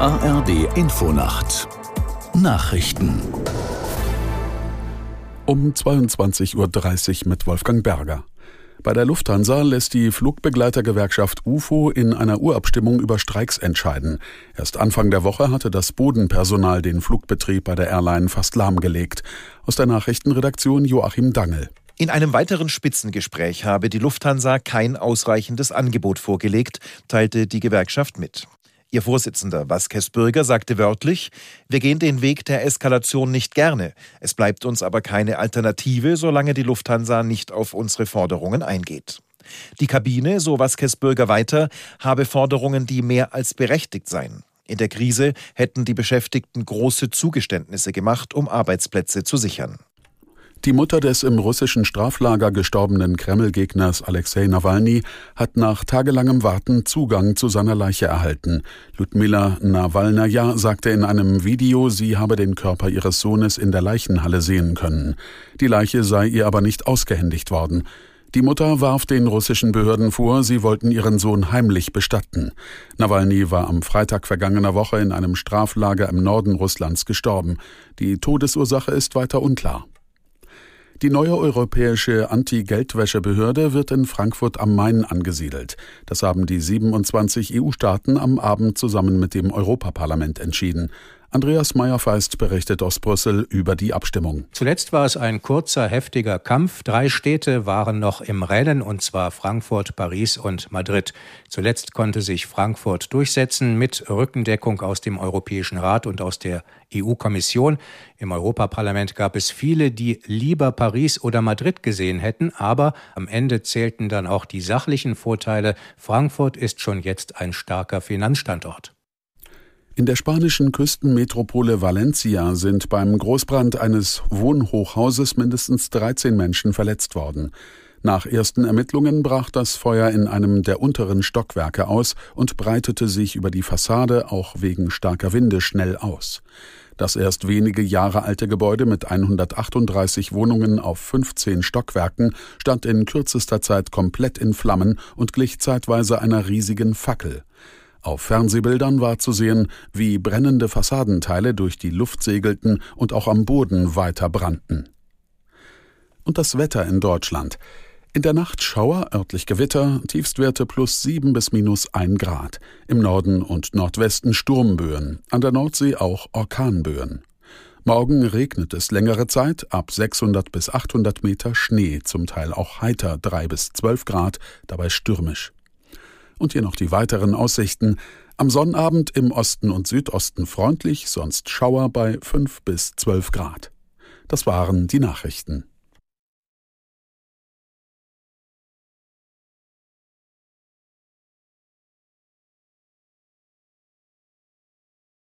ARD Infonacht Nachrichten um 22.30 Uhr mit Wolfgang Berger. Bei der Lufthansa lässt die Flugbegleitergewerkschaft UFO in einer Urabstimmung über Streiks entscheiden. Erst Anfang der Woche hatte das Bodenpersonal den Flugbetrieb bei der Airline fast lahmgelegt. Aus der Nachrichtenredaktion Joachim Dangel. In einem weiteren Spitzengespräch habe die Lufthansa kein ausreichendes Angebot vorgelegt, teilte die Gewerkschaft mit. Ihr Vorsitzender Vasquez Bürger sagte wörtlich, wir gehen den Weg der Eskalation nicht gerne. Es bleibt uns aber keine Alternative, solange die Lufthansa nicht auf unsere Forderungen eingeht. Die Kabine, so Vasquez Bürger weiter, habe Forderungen, die mehr als berechtigt seien. In der Krise hätten die Beschäftigten große Zugeständnisse gemacht, um Arbeitsplätze zu sichern. Die Mutter des im russischen Straflager gestorbenen Kreml-Gegners Alexei Nawalny hat nach tagelangem Warten Zugang zu seiner Leiche erhalten. Ludmila Nawalnaja sagte in einem Video, sie habe den Körper ihres Sohnes in der Leichenhalle sehen können. Die Leiche sei ihr aber nicht ausgehändigt worden. Die Mutter warf den russischen Behörden vor, sie wollten ihren Sohn heimlich bestatten. Nawalny war am Freitag vergangener Woche in einem Straflager im Norden Russlands gestorben. Die Todesursache ist weiter unklar. Die neue europäische Anti-Geldwäschebehörde wird in Frankfurt am Main angesiedelt. Das haben die 27 EU-Staaten am Abend zusammen mit dem Europaparlament entschieden. Andreas Meyer-Feist berichtet aus Brüssel über die Abstimmung. Zuletzt war es ein kurzer, heftiger Kampf. Drei Städte waren noch im Rennen, und zwar Frankfurt, Paris und Madrid. Zuletzt konnte sich Frankfurt durchsetzen mit Rückendeckung aus dem Europäischen Rat und aus der EU-Kommission. Im Europaparlament gab es viele, die lieber Paris oder Madrid gesehen hätten, aber am Ende zählten dann auch die sachlichen Vorteile. Frankfurt ist schon jetzt ein starker Finanzstandort. In der spanischen Küstenmetropole Valencia sind beim Großbrand eines Wohnhochhauses mindestens 13 Menschen verletzt worden. Nach ersten Ermittlungen brach das Feuer in einem der unteren Stockwerke aus und breitete sich über die Fassade auch wegen starker Winde schnell aus. Das erst wenige Jahre alte Gebäude mit 138 Wohnungen auf 15 Stockwerken stand in kürzester Zeit komplett in Flammen und glich zeitweise einer riesigen Fackel. Auf Fernsehbildern war zu sehen, wie brennende Fassadenteile durch die Luft segelten und auch am Boden weiter brannten. Und das Wetter in Deutschland. In der Nacht Schauer, örtlich Gewitter, Tiefstwerte plus 7 bis minus 1 Grad. Im Norden und Nordwesten Sturmböen, an der Nordsee auch Orkanböen. Morgen regnet es längere Zeit, ab 600 bis 800 Meter Schnee, zum Teil auch heiter 3 bis 12 Grad, dabei stürmisch. Und hier noch die weiteren Aussichten. Am Sonnabend im Osten und Südosten freundlich, sonst Schauer bei 5 bis 12 Grad. Das waren die Nachrichten.